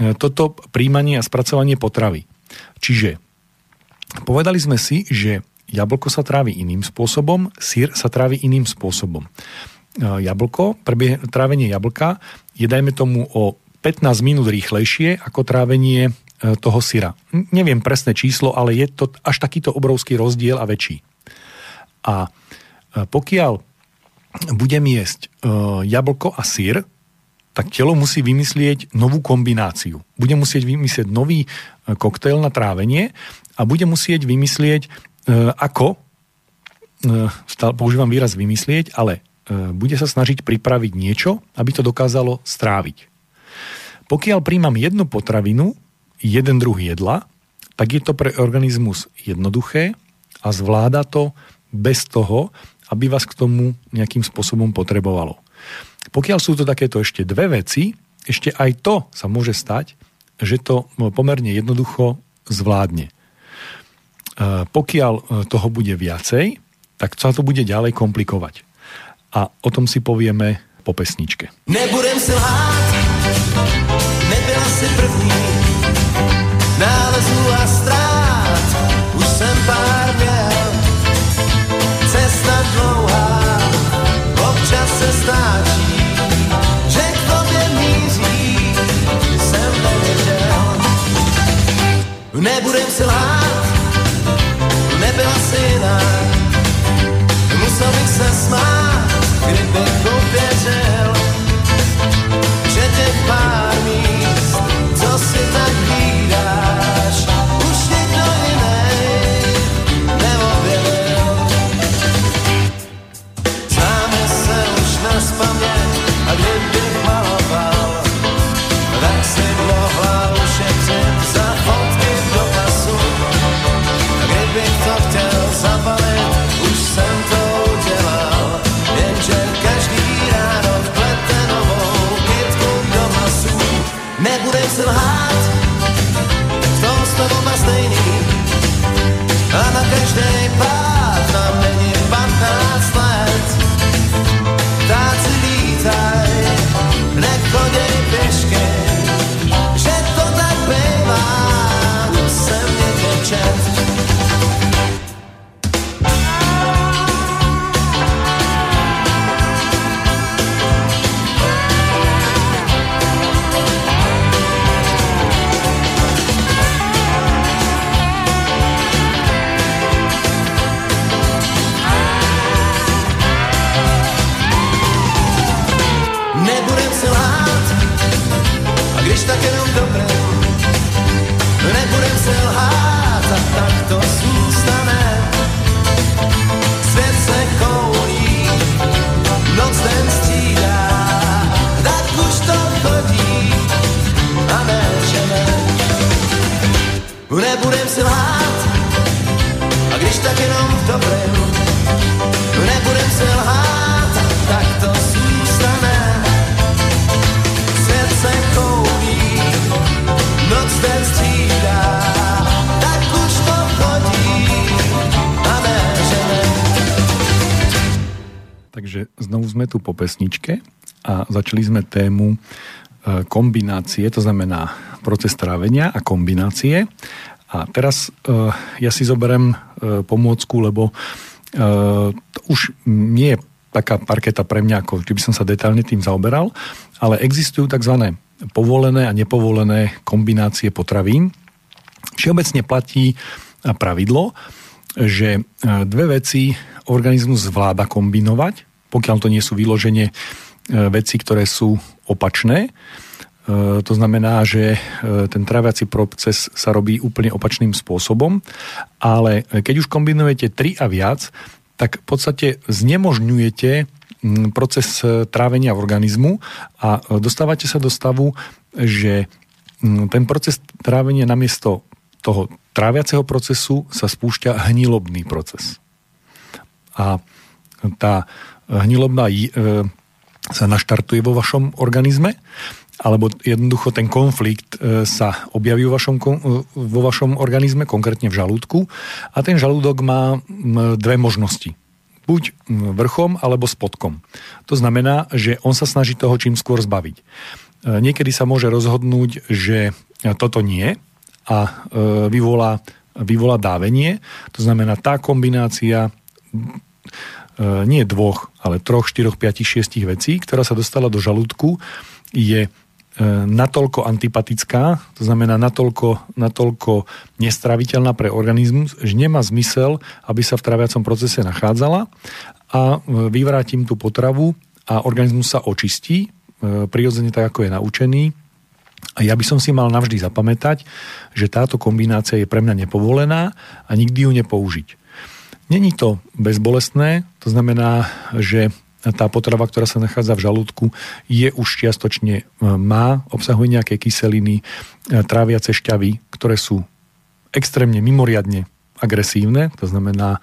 e, toto príjmanie a spracovanie potravy. Čiže povedali sme si, že jablko sa trávi iným spôsobom, sír sa trávi iným spôsobom. E, jablko, prebie, trávenie jablka je, dajme tomu, o 15 minút rýchlejšie ako trávenie E, toho syra. Neviem presné číslo, ale je to až takýto obrovský rozdiel a väčší. A e, pokiaľ budem jesť jablko a syr, tak telo musí vymyslieť novú kombináciu. Bude musieť vymyslieť nový koktejl na trávenie a bude musieť vymyslieť, ako, stále používam výraz vymyslieť, ale bude sa snažiť pripraviť niečo, aby to dokázalo stráviť. Pokiaľ príjmam jednu potravinu, jeden druh jedla, tak je to pre organizmus jednoduché a zvláda to bez toho, aby vás k tomu nejakým spôsobom potrebovalo. Pokiaľ sú to takéto ešte dve veci, ešte aj to sa môže stať, že to pomerne jednoducho zvládne. E, pokiaľ e, toho bude viacej, tak sa to bude ďalej komplikovať. A o tom si povieme po pesničke. Nebudem se lhát, nebyla si první, nálezů a strát, už jsem pár měl. Cesta dlouhá, občas se stáčí, Nebudem se lhát, nebyla si jiná, musel bych se smát, kdybych uvěřil, že těch pár míst, co si tak stay by pesničke a začali sme tému e, kombinácie, to znamená proces trávenia a kombinácie. A teraz e, ja si zoberiem e, pomôcku, lebo to už nie je taká parketa pre mňa, ako by som sa detailne tým zaoberal, ale existujú tzv. povolené a nepovolené kombinácie potravín. Všeobecne platí pravidlo, že dve veci organizmus zvláda kombinovať, pokiaľ to nie sú vyloženie e, veci, ktoré sú opačné. E, to znamená, že e, ten tráviaci proces sa robí úplne opačným spôsobom, ale keď už kombinujete tri a viac, tak v podstate znemožňujete proces trávenia v organizmu a dostávate sa do stavu, že ten proces trávenia namiesto toho tráviaceho procesu sa spúšťa hnilobný proces. A tá hnilobná e, sa naštartuje vo vašom organizme alebo jednoducho ten konflikt sa objaví vo vašom, vo vašom organizme, konkrétne v žalúdku a ten žalúdok má dve možnosti buď vrchom alebo spodkom. To znamená, že on sa snaží toho čím skôr zbaviť. Niekedy sa môže rozhodnúť, že toto nie a vyvolá vyvolá dávenie. To znamená, tá kombinácia e, nie dvoch, ale troch, štyroch, piatich, šiestich vecí, ktorá sa dostala do žalúdku, je e, natoľko antipatická, to znamená natoľko, natoľko nestraviteľná pre organizmus, že nemá zmysel, aby sa v traviacom procese nachádzala a e, vyvrátim tú potravu a organizmus sa očistí, prirodzene tak, ako je naučený, a ja by som si mal navždy zapamätať, že táto kombinácia je pre mňa nepovolená a nikdy ju nepoužiť. Není to bezbolestné, to znamená, že tá potrava, ktorá sa nachádza v žalúdku, je už čiastočne e, má, obsahuje nejaké kyseliny, e, tráviace šťavy, ktoré sú extrémne mimoriadne agresívne, to znamená,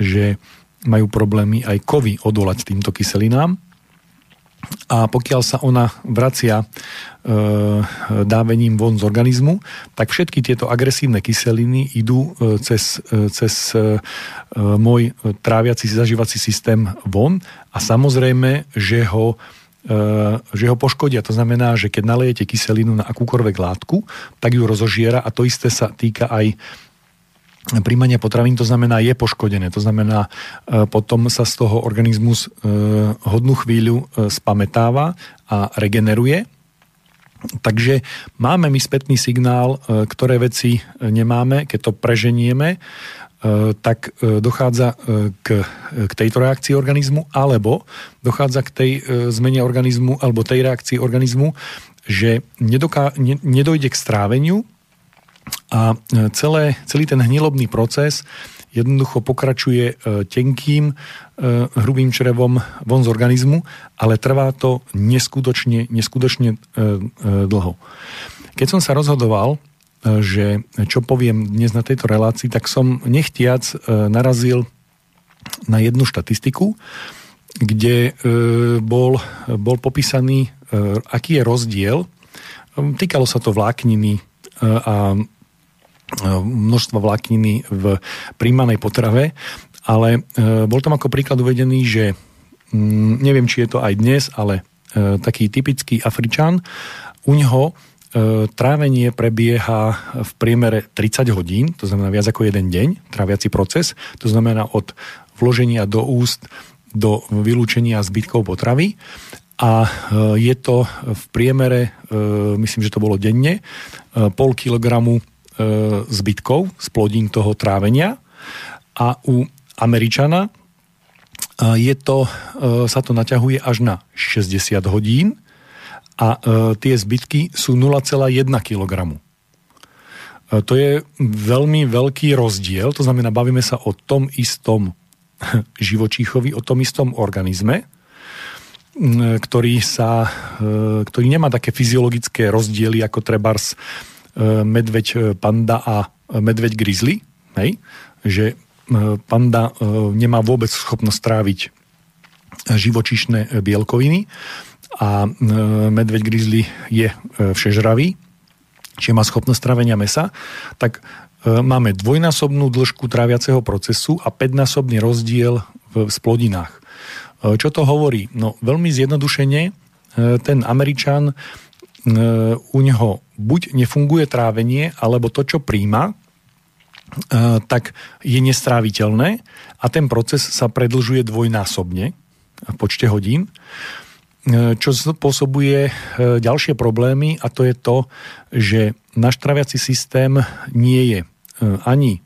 že majú problémy aj kovy odolať týmto kyselinám a pokiaľ sa ona vracia e, dávením von z organizmu, tak všetky tieto agresívne kyseliny idú e, cez, e, cez e, môj tráviaci, zažívací systém von a samozrejme, že ho e, že ho poškodia. To znamená, že keď nalejete kyselinu na akúkoľvek látku, tak ju rozožiera a to isté sa týka aj príjmania potravín, to znamená je poškodené. To znamená, e, potom sa z toho organizmus e, hodnú chvíľu e, spametáva a regeneruje. Takže máme my spätný signál, ktoré veci nemáme, keď to preženieme, tak dochádza k, k tejto reakcii organizmu, alebo dochádza k tej zmene organizmu, alebo tej reakcii organizmu, že nedoká, ne, nedojde k stráveniu, a e, celé, celý ten hnilobný proces jednoducho pokračuje e, tenkým, e, hrubým črevom von z organizmu, ale trvá to neskutočne, neskutočne dlho. Keď som sa rozhodoval, že čo poviem dnes na tejto relácii, tak som nechtiac narazil na jednu štatistiku, kde bol, bol popísaný, aký je rozdiel. Týkalo sa to vlákniny a množstva vlákniny v príjmanej potrave, ale e, bol tam ako príklad uvedený, že mm, neviem, či je to aj dnes, ale e, taký typický Afričan, u neho e, trávenie prebieha v priemere 30 hodín, to znamená viac ako jeden deň, tráviaci proces, to znamená od vloženia do úst do vylúčenia zbytkov potravy a je to v priemere, myslím, že to bolo denne, pol kilogramu E, zbytkov z plodín toho trávenia a u Američana e, je to, e, sa to naťahuje až na 60 hodín a tie zbytky sú 0,1 kg. To je veľmi veľký rozdiel, to znamená, bavíme sa o tom istom *laughs* živočíchovi, o tom istom organizme, ktorý, sa, ktorý nemá také fyziologické rozdiely ako trebárs E, medveď e, panda a medveď grizzly, hej? že e, panda nemá vôbec schopnosť tráviť živočišné bielkoviny a medveď grizzly je všežravý, čiže má schopnosť trávenia mesa, tak máme dvojnásobnú dĺžku tráviaceho procesu a päťnásobný rozdiel v splodinách. Čo to hovorí? No veľmi zjednodušene ten Američan u neho buď nefunguje trávenie, alebo to, čo príjma, tak je nestráviteľné a ten proces sa predlžuje dvojnásobne v počte hodín, čo spôsobuje ďalšie problémy a to je to, že náš traviaci systém nie je ani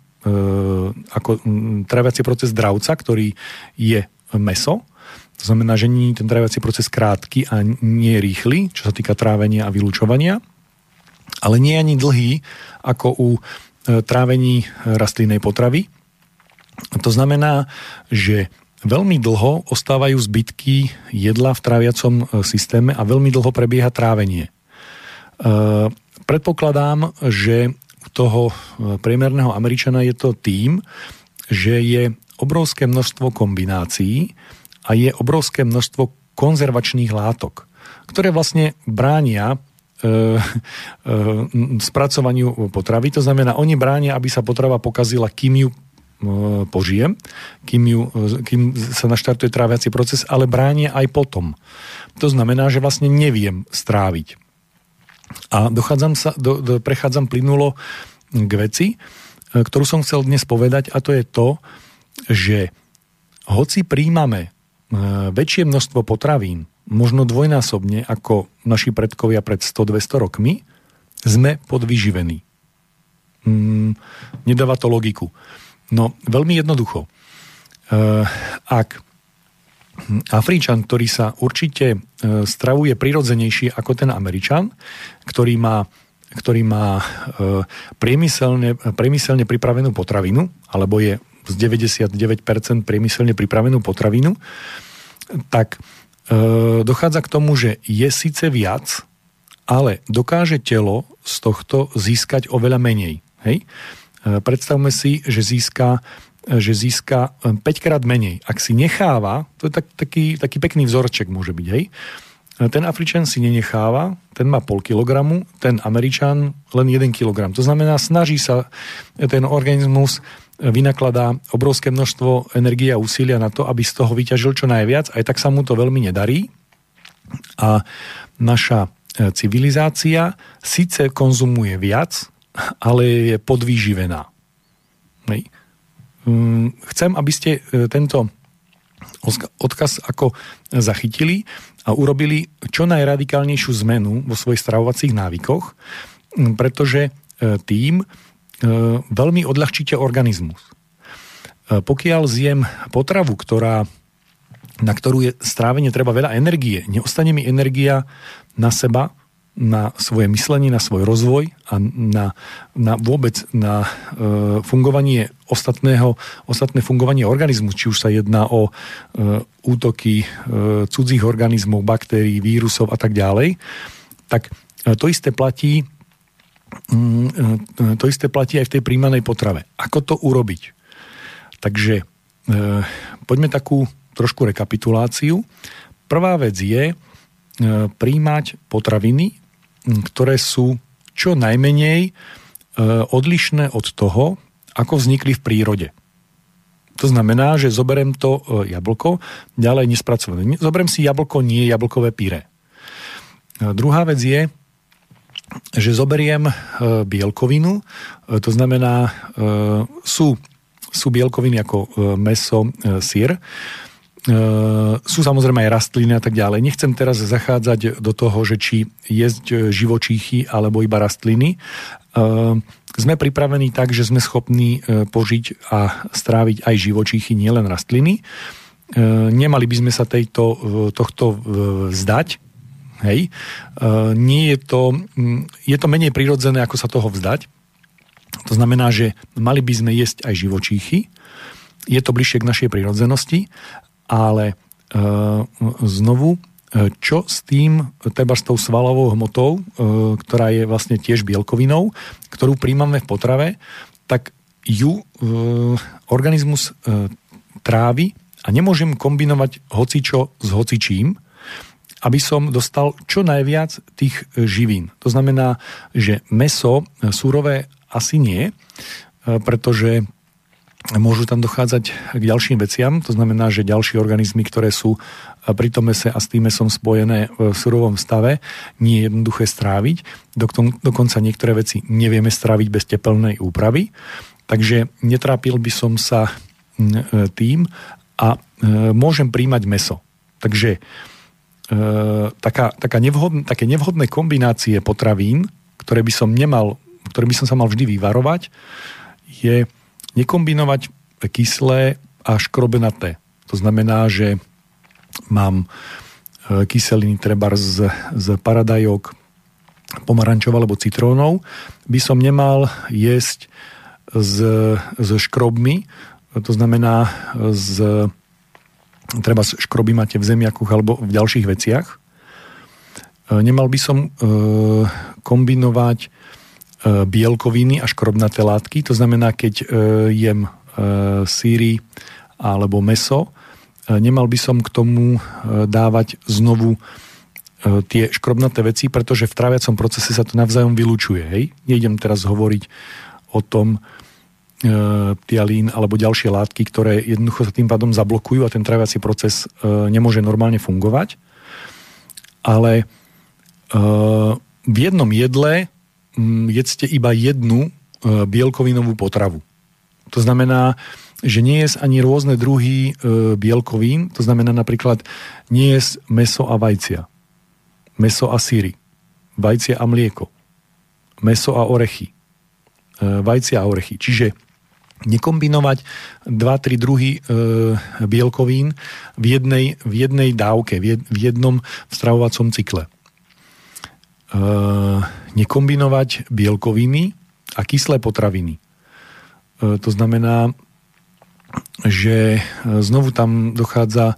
ako traviaci proces dravca, ktorý je meso, znamená, že nie je ten tráviaci proces krátky a nie je rýchly, čo sa týka trávenia a vylúčovania, ale nie je ani dlhý ako u e, trávení rastlinnej potravy. To znamená, že veľmi dlho ostávajú zbytky jedla v tráviacom e, systéme a veľmi dlho prebieha trávenie. E, predpokladám, že u toho priemerného Američana je to tým, že je obrovské množstvo kombinácií, a je obrovské množstvo konzervačných látok. ktoré vlastne bránia spracovaniu potravy. To znamená, oni bránia, aby sa potrava pokazila, kým ju požijem, kým, ju, kým sa naštartuje tráviaci proces, ale bránia aj potom. To znamená, že vlastne neviem stráviť. A dochádzam sa, do, do, prechádzam plynulo k veci, ktorú som chcel dnes povedať a to je to, že hoci príjmame väčšie množstvo potravín, možno dvojnásobne ako naši predkovia pred 100-200 rokmi, sme podvyživení. Mm, nedáva to logiku. No, veľmi jednoducho. E, ak Afričan, ktorý sa určite e, stravuje prirodzenejšie ako ten Američan, ktorý má, ktorý má e, priemyselne, priemyselne pripravenú potravinu, alebo je z 99% priemyselne pripravenú potravinu, tak e, dochádza k tomu, že je síce viac, ale dokáže telo z tohto získať oveľa menej. Hej? E, predstavme si, že získa že získa 5 krát menej. Ak si necháva, to je tak, taký, taký pekný vzorček môže byť, hej, ten Afričan si nenecháva, ten má pol kilogramu, ten Američan len 1 kilogram. To znamená, snaží sa ten organizmus vynakladá obrovské množstvo energie a úsilia na to, aby z toho vyťažil čo najviac, aj tak sa mu to veľmi nedarí. A naša e, civilizácia síce konzumuje viac, ale je podvýživená. Mm, chcem, aby ste e, tento odkaz ako zachytili a urobili čo najradikálnejšiu zmenu vo svojich stravovacích návykoch, pretože e, tým E, veľmi odľahčíte organizmus. E, pokiaľ zjem potravu, ktorá, na ktorú je strávenie treba veľa energie, neostane mi energia na seba, na svoje myslenie, na svoj rozvoj a na, na vôbec na e, fungovanie ostatného, ostatné fungovanie organizmu, či už sa jedná o e, útoky e, cudzích organizmov, baktérií, vírusov a tak ďalej, tak e, to isté platí Mm, e, to isté platí aj v tej príjmanej potrave. Ako to urobiť? Takže e, poďme takú trošku rekapituláciu. Prvá vec je e, príjmať potraviny, ktoré sú čo najmenej e, odlišné od toho, ako vznikli v prírode. To znamená, že zoberiem to e, jablko, ďalej nespracované. Zoberiem si jablko, nie jablkové píre. E, druhá vec je, že zoberiem bielkovinu, to znamená, sú, sú bielkoviny ako meso, sír, sú samozrejme aj rastliny a tak ďalej. Nechcem teraz zachádzať do toho, že či jesť živočíchy alebo iba rastliny. Sme pripravení tak, že sme schopní požiť a stráviť aj živočíchy, nielen rastliny. Nemali by sme sa tejto, tohto vzdať, Hej. Nie je to, je to menej prirodzené, ako sa toho vzdať. To znamená, že mali by sme jesť aj živočíchy. Je to bližšie k našej prirodzenosti, ale uh, znovu, uh, čo s tým, treba s tou svalovou hmotou, uh, ktorá je vlastne tiež bielkovinou, ktorú príjmame v potrave, tak ju organizmus trávi a nemôžem kombinovať hocičo s hocičím, aby som dostal čo najviac tých e, živín. To znamená, že meso e, surové asi nie, e, pretože môžu tam dochádzať k ďalším veciam, to znamená, že ďalšie organizmy, ktoré sú pri tom mese a s tým mesom spojené v surovom stave, nie je jednoduché stráviť. Dokonca niektoré veci nevieme stráviť bez tepelnej úpravy. Takže netrápil by som sa tým a môžem príjmať meso. Takže e, taká, taká nevhodn, také nevhodné kombinácie potravín, ktoré by som nemal, ktoré by som sa mal vždy vyvarovať, je nekombinovať kyslé a škrobenaté. To znamená, že mám e, kyseliny treba z, z paradajok, pomarančov alebo citrónov, by som nemal jesť s, s škrobmi, to znamená z treba škroby máte v zemiakoch alebo v ďalších veciach. E, nemal by som e, kombinovať bielkoviny a škrobnaté látky, to znamená, keď jem síry alebo meso, nemal by som k tomu dávať znovu tie škrobnaté veci, pretože v tráviacom procese sa to navzájom vylúčuje. Hej? Nejdem teraz hovoriť o tom, e, alebo ďalšie látky, ktoré jednoducho sa tým pádom zablokujú a ten tráviaci proces e, nemôže normálne fungovať. Ale e, v jednom jedle jedzte iba jednu e, bielkovinovú potravu. To znamená, že nie je ani rôzne druhy e, bielkovín, to znamená napríklad nie je meso a vajcia meso a síry, vajcie a mlieko, meso a orechy, e, vajcia a orechy. Čiže nekombinovať dva, tri druhy bielkovín v jednej, v jednej dávke, v jednom stravovacom cykle. E, nekombinovať bielkoviny a kyslé potraviny. E, to znamená, že znovu tam dochádza e,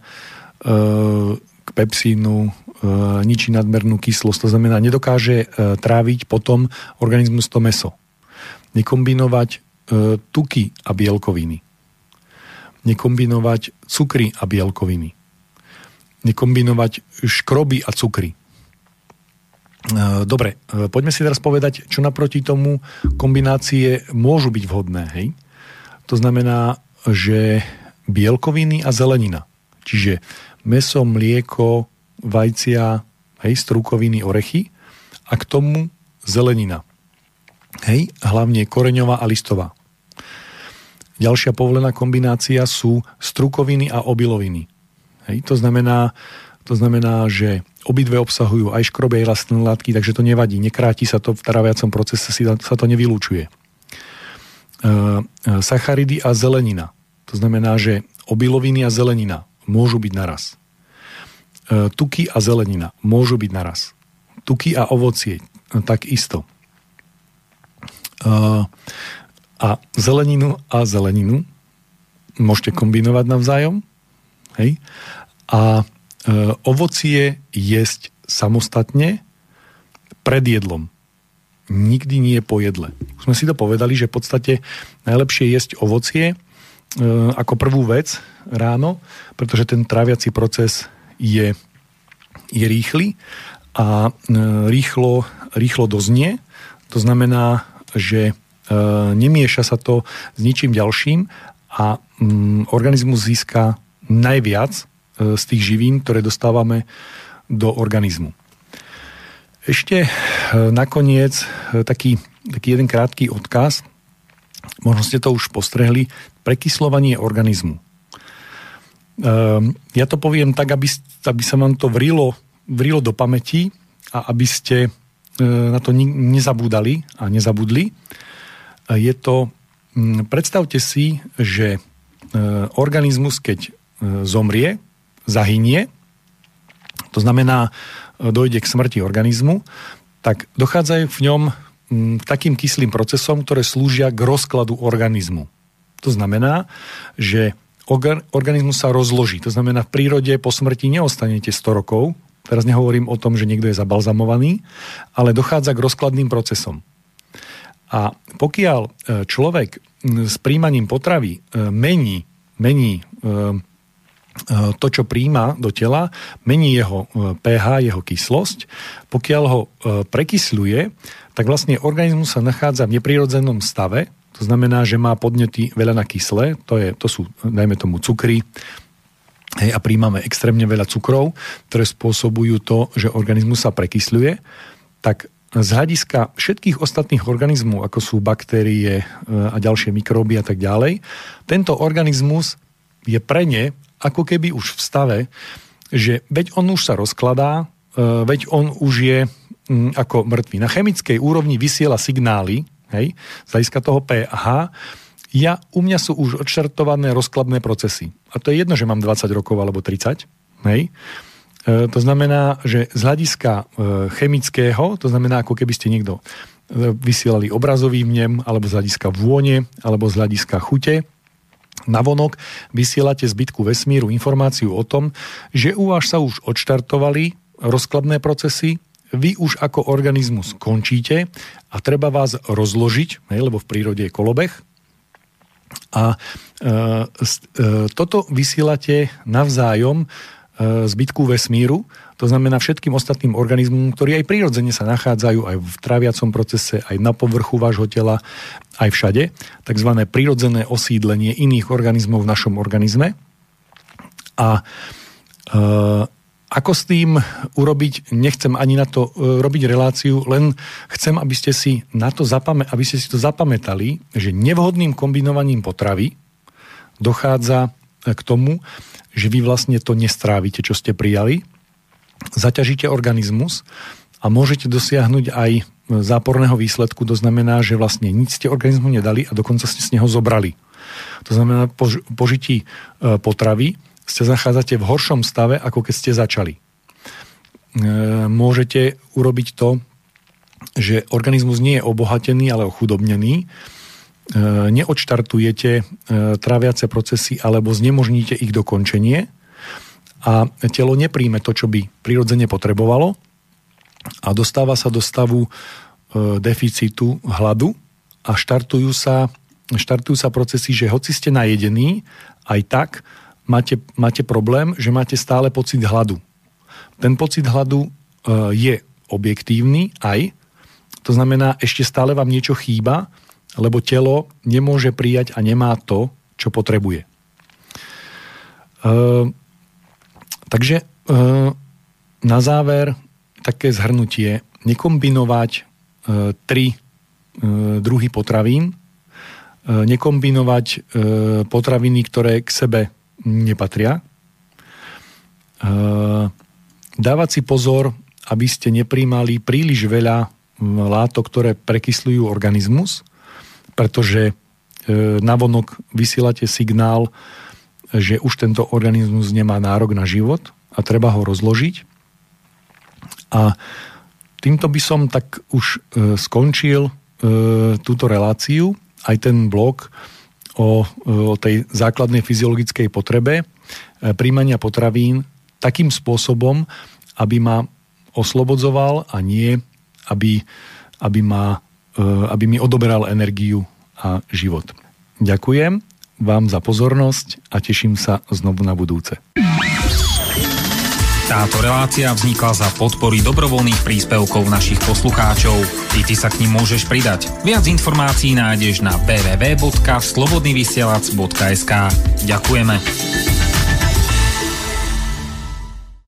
k pepsínu, E, ničí nadmernú kyslosť, to znamená, nedokáže e, tráviť potom organizmus to meso. Nekombinovať e, tuky a bielkoviny. Nekombinovať cukry a bielkoviny. Nekombinovať škroby a cukry. Dobre, poďme si teraz povedať, čo naproti tomu kombinácie môžu byť vhodné. Hej? To znamená, že bielkoviny a zelenina. Čiže meso, mlieko, vajcia, hej, strukoviny, orechy a k tomu zelenina. Hej, hlavne koreňová a listová. Ďalšia povolená kombinácia sú strukoviny a obiloviny. Hej, to znamená, to znamená, že obidve obsahujú aj škroby, aj rastlinné látky, takže to nevadí, nekráti sa to v tráviacom procese, sa to nevylúčuje. E, e, sacharidy a zelenina. To znamená, že obiloviny a zelenina môžu byť naraz. E, tuky a zelenina môžu byť naraz. Tuky a ovocie tak isto. E, a zeleninu a zeleninu môžete kombinovať navzájom. Hej? A ovocie jesť samostatne pred jedlom. Nikdy nie po jedle. Už sme si to povedali, že v podstate najlepšie jesť ovocie ako prvú vec ráno, pretože ten tráviaci proces je, je rýchly a e, rýchlo, rýchlo doznie. To znamená, že e, nemieša sa to s ničím ďalším a mm, organizmus získa najviac e, z tých živín, ktoré dostávame do organizmu. Ešte nakoniec taký, taký jeden krátky odkaz, možno ste to už postrehli, prekyslovanie organizmu. Ehm, ja to poviem tak, aby, aby sa vám to vrilo, vrilo do pamäti a aby ste e, na to nezabúdali a nezabudli. E, je to, predstavte si, že e, organizmus, keď zomrie, zahynie, to znamená, dojde k smrti organizmu, tak dochádzajú v ňom takým kyslým procesom, ktoré slúžia k rozkladu organizmu. To znamená, že organizmus sa rozloží. To znamená, v prírode po smrti neostanete 100 rokov, teraz nehovorím o tom, že niekto je zabalzamovaný, ale dochádza k rozkladným procesom. A pokiaľ e, človek s príjmaním potravy e, mení, mení e, to, čo príjma do tela, mení jeho pH, jeho kyslosť. Pokiaľ ho prekysľuje, tak vlastne organizmus sa nachádza v neprirodzenom stave, to znamená, že má podnety veľa na kyslé, to, je, to sú, dajme tomu, cukry, hej, a príjmame extrémne veľa cukrov, ktoré spôsobujú to, že organizmus sa prekysľuje, tak z hľadiska všetkých ostatných organizmov, ako sú baktérie e, a ďalšie mikróby a tak ďalej, tento organizmus je pre ne ako keby už v stave, že veď on už sa rozkladá, e, veď on už je ako mŕtvý. Na chemickej úrovni vysiela signály, hej, z hľadiska toho pH, ja, u mňa sú už odštartované rozkladné procesy. A to je jedno, že mám 20 rokov alebo 30, hej. E, to znamená, že z hľadiska e, chemického, to znamená, ako keby ste niekto e, vysielali obrazový vnem, alebo z hľadiska vône, alebo z hľadiska chute, na vonok vysielate zbytku vesmíru informáciu o tom, že u vás sa už odštartovali rozkladné procesy, vy už ako organizmus končíte a treba vás rozložiť, hej, lebo v prírode je kolobeh. A e, e, toto vysielate navzájom e, zbytku vesmíru, to znamená všetkým ostatným organizmom, ktorí aj prirodzene sa nachádzajú aj v traviacom procese, aj na povrchu vášho tela, aj všade, tzv. prirodzené osídlenie iných organizmov v našom organizme. A e, ako s tým urobiť, nechcem ani na to e, robiť reláciu, len chcem, aby ste si na to zapame- aby ste si to zapamätali, že nevhodným kombinovaním potravy dochádza k tomu, že vy vlastne to nestrávite, čo ste prijali, zaťažíte organizmus a môžete dosiahnuť aj záporného výsledku, to znamená, že vlastne nič ste organizmu nedali a dokonca ste z neho zobrali. To znamená, po požití e, potravy ste zachádzate v horšom stave, ako keď ste začali. E, môžete urobiť to, že organizmus nie je obohatený, ale ochudobnený. E, neodštartujete tráviace procesy alebo znemožníte ich dokončenie a telo nepríjme to, čo by prirodzene potrebovalo a dostáva sa do stavu e, deficitu hladu a štartujú sa, štartujú sa procesy, že hoci ste najedení, aj tak máte, máte problém, že máte stále pocit hladu. Ten pocit hladu e, je objektívny aj, to znamená, ešte stále vám niečo chýba, lebo telo nemôže prijať a nemá to, čo potrebuje. E, Takže e, na záver také zhrnutie. Nekombinovať e, tri e, druhy potravín, nekombinovať potraviny, ktoré k sebe nepatria. Dávať si pozor, aby ste nepríjmali príliš veľa látok, ktoré prekysľujú organizmus, pretože navonok vysielate signál, že už tento organizmus nemá nárok na život a treba ho rozložiť. A týmto by som tak už e, skončil e, túto reláciu, aj ten blok o, o tej základnej fyziologickej potrebe e, príjmania potravín takým spôsobom, aby ma oslobodzoval a nie, aby, aby, ma, e, aby mi odoberal energiu a život. Ďakujem vám za pozornosť a teším sa znovu na budúce. Táto relácia vznikla za podpory dobrovoľných príspevkov našich poslucháčov. I ty sa k ním môžeš pridať. Viac informácií nájdeš na www.slobodnyvysielac.sk Ďakujeme.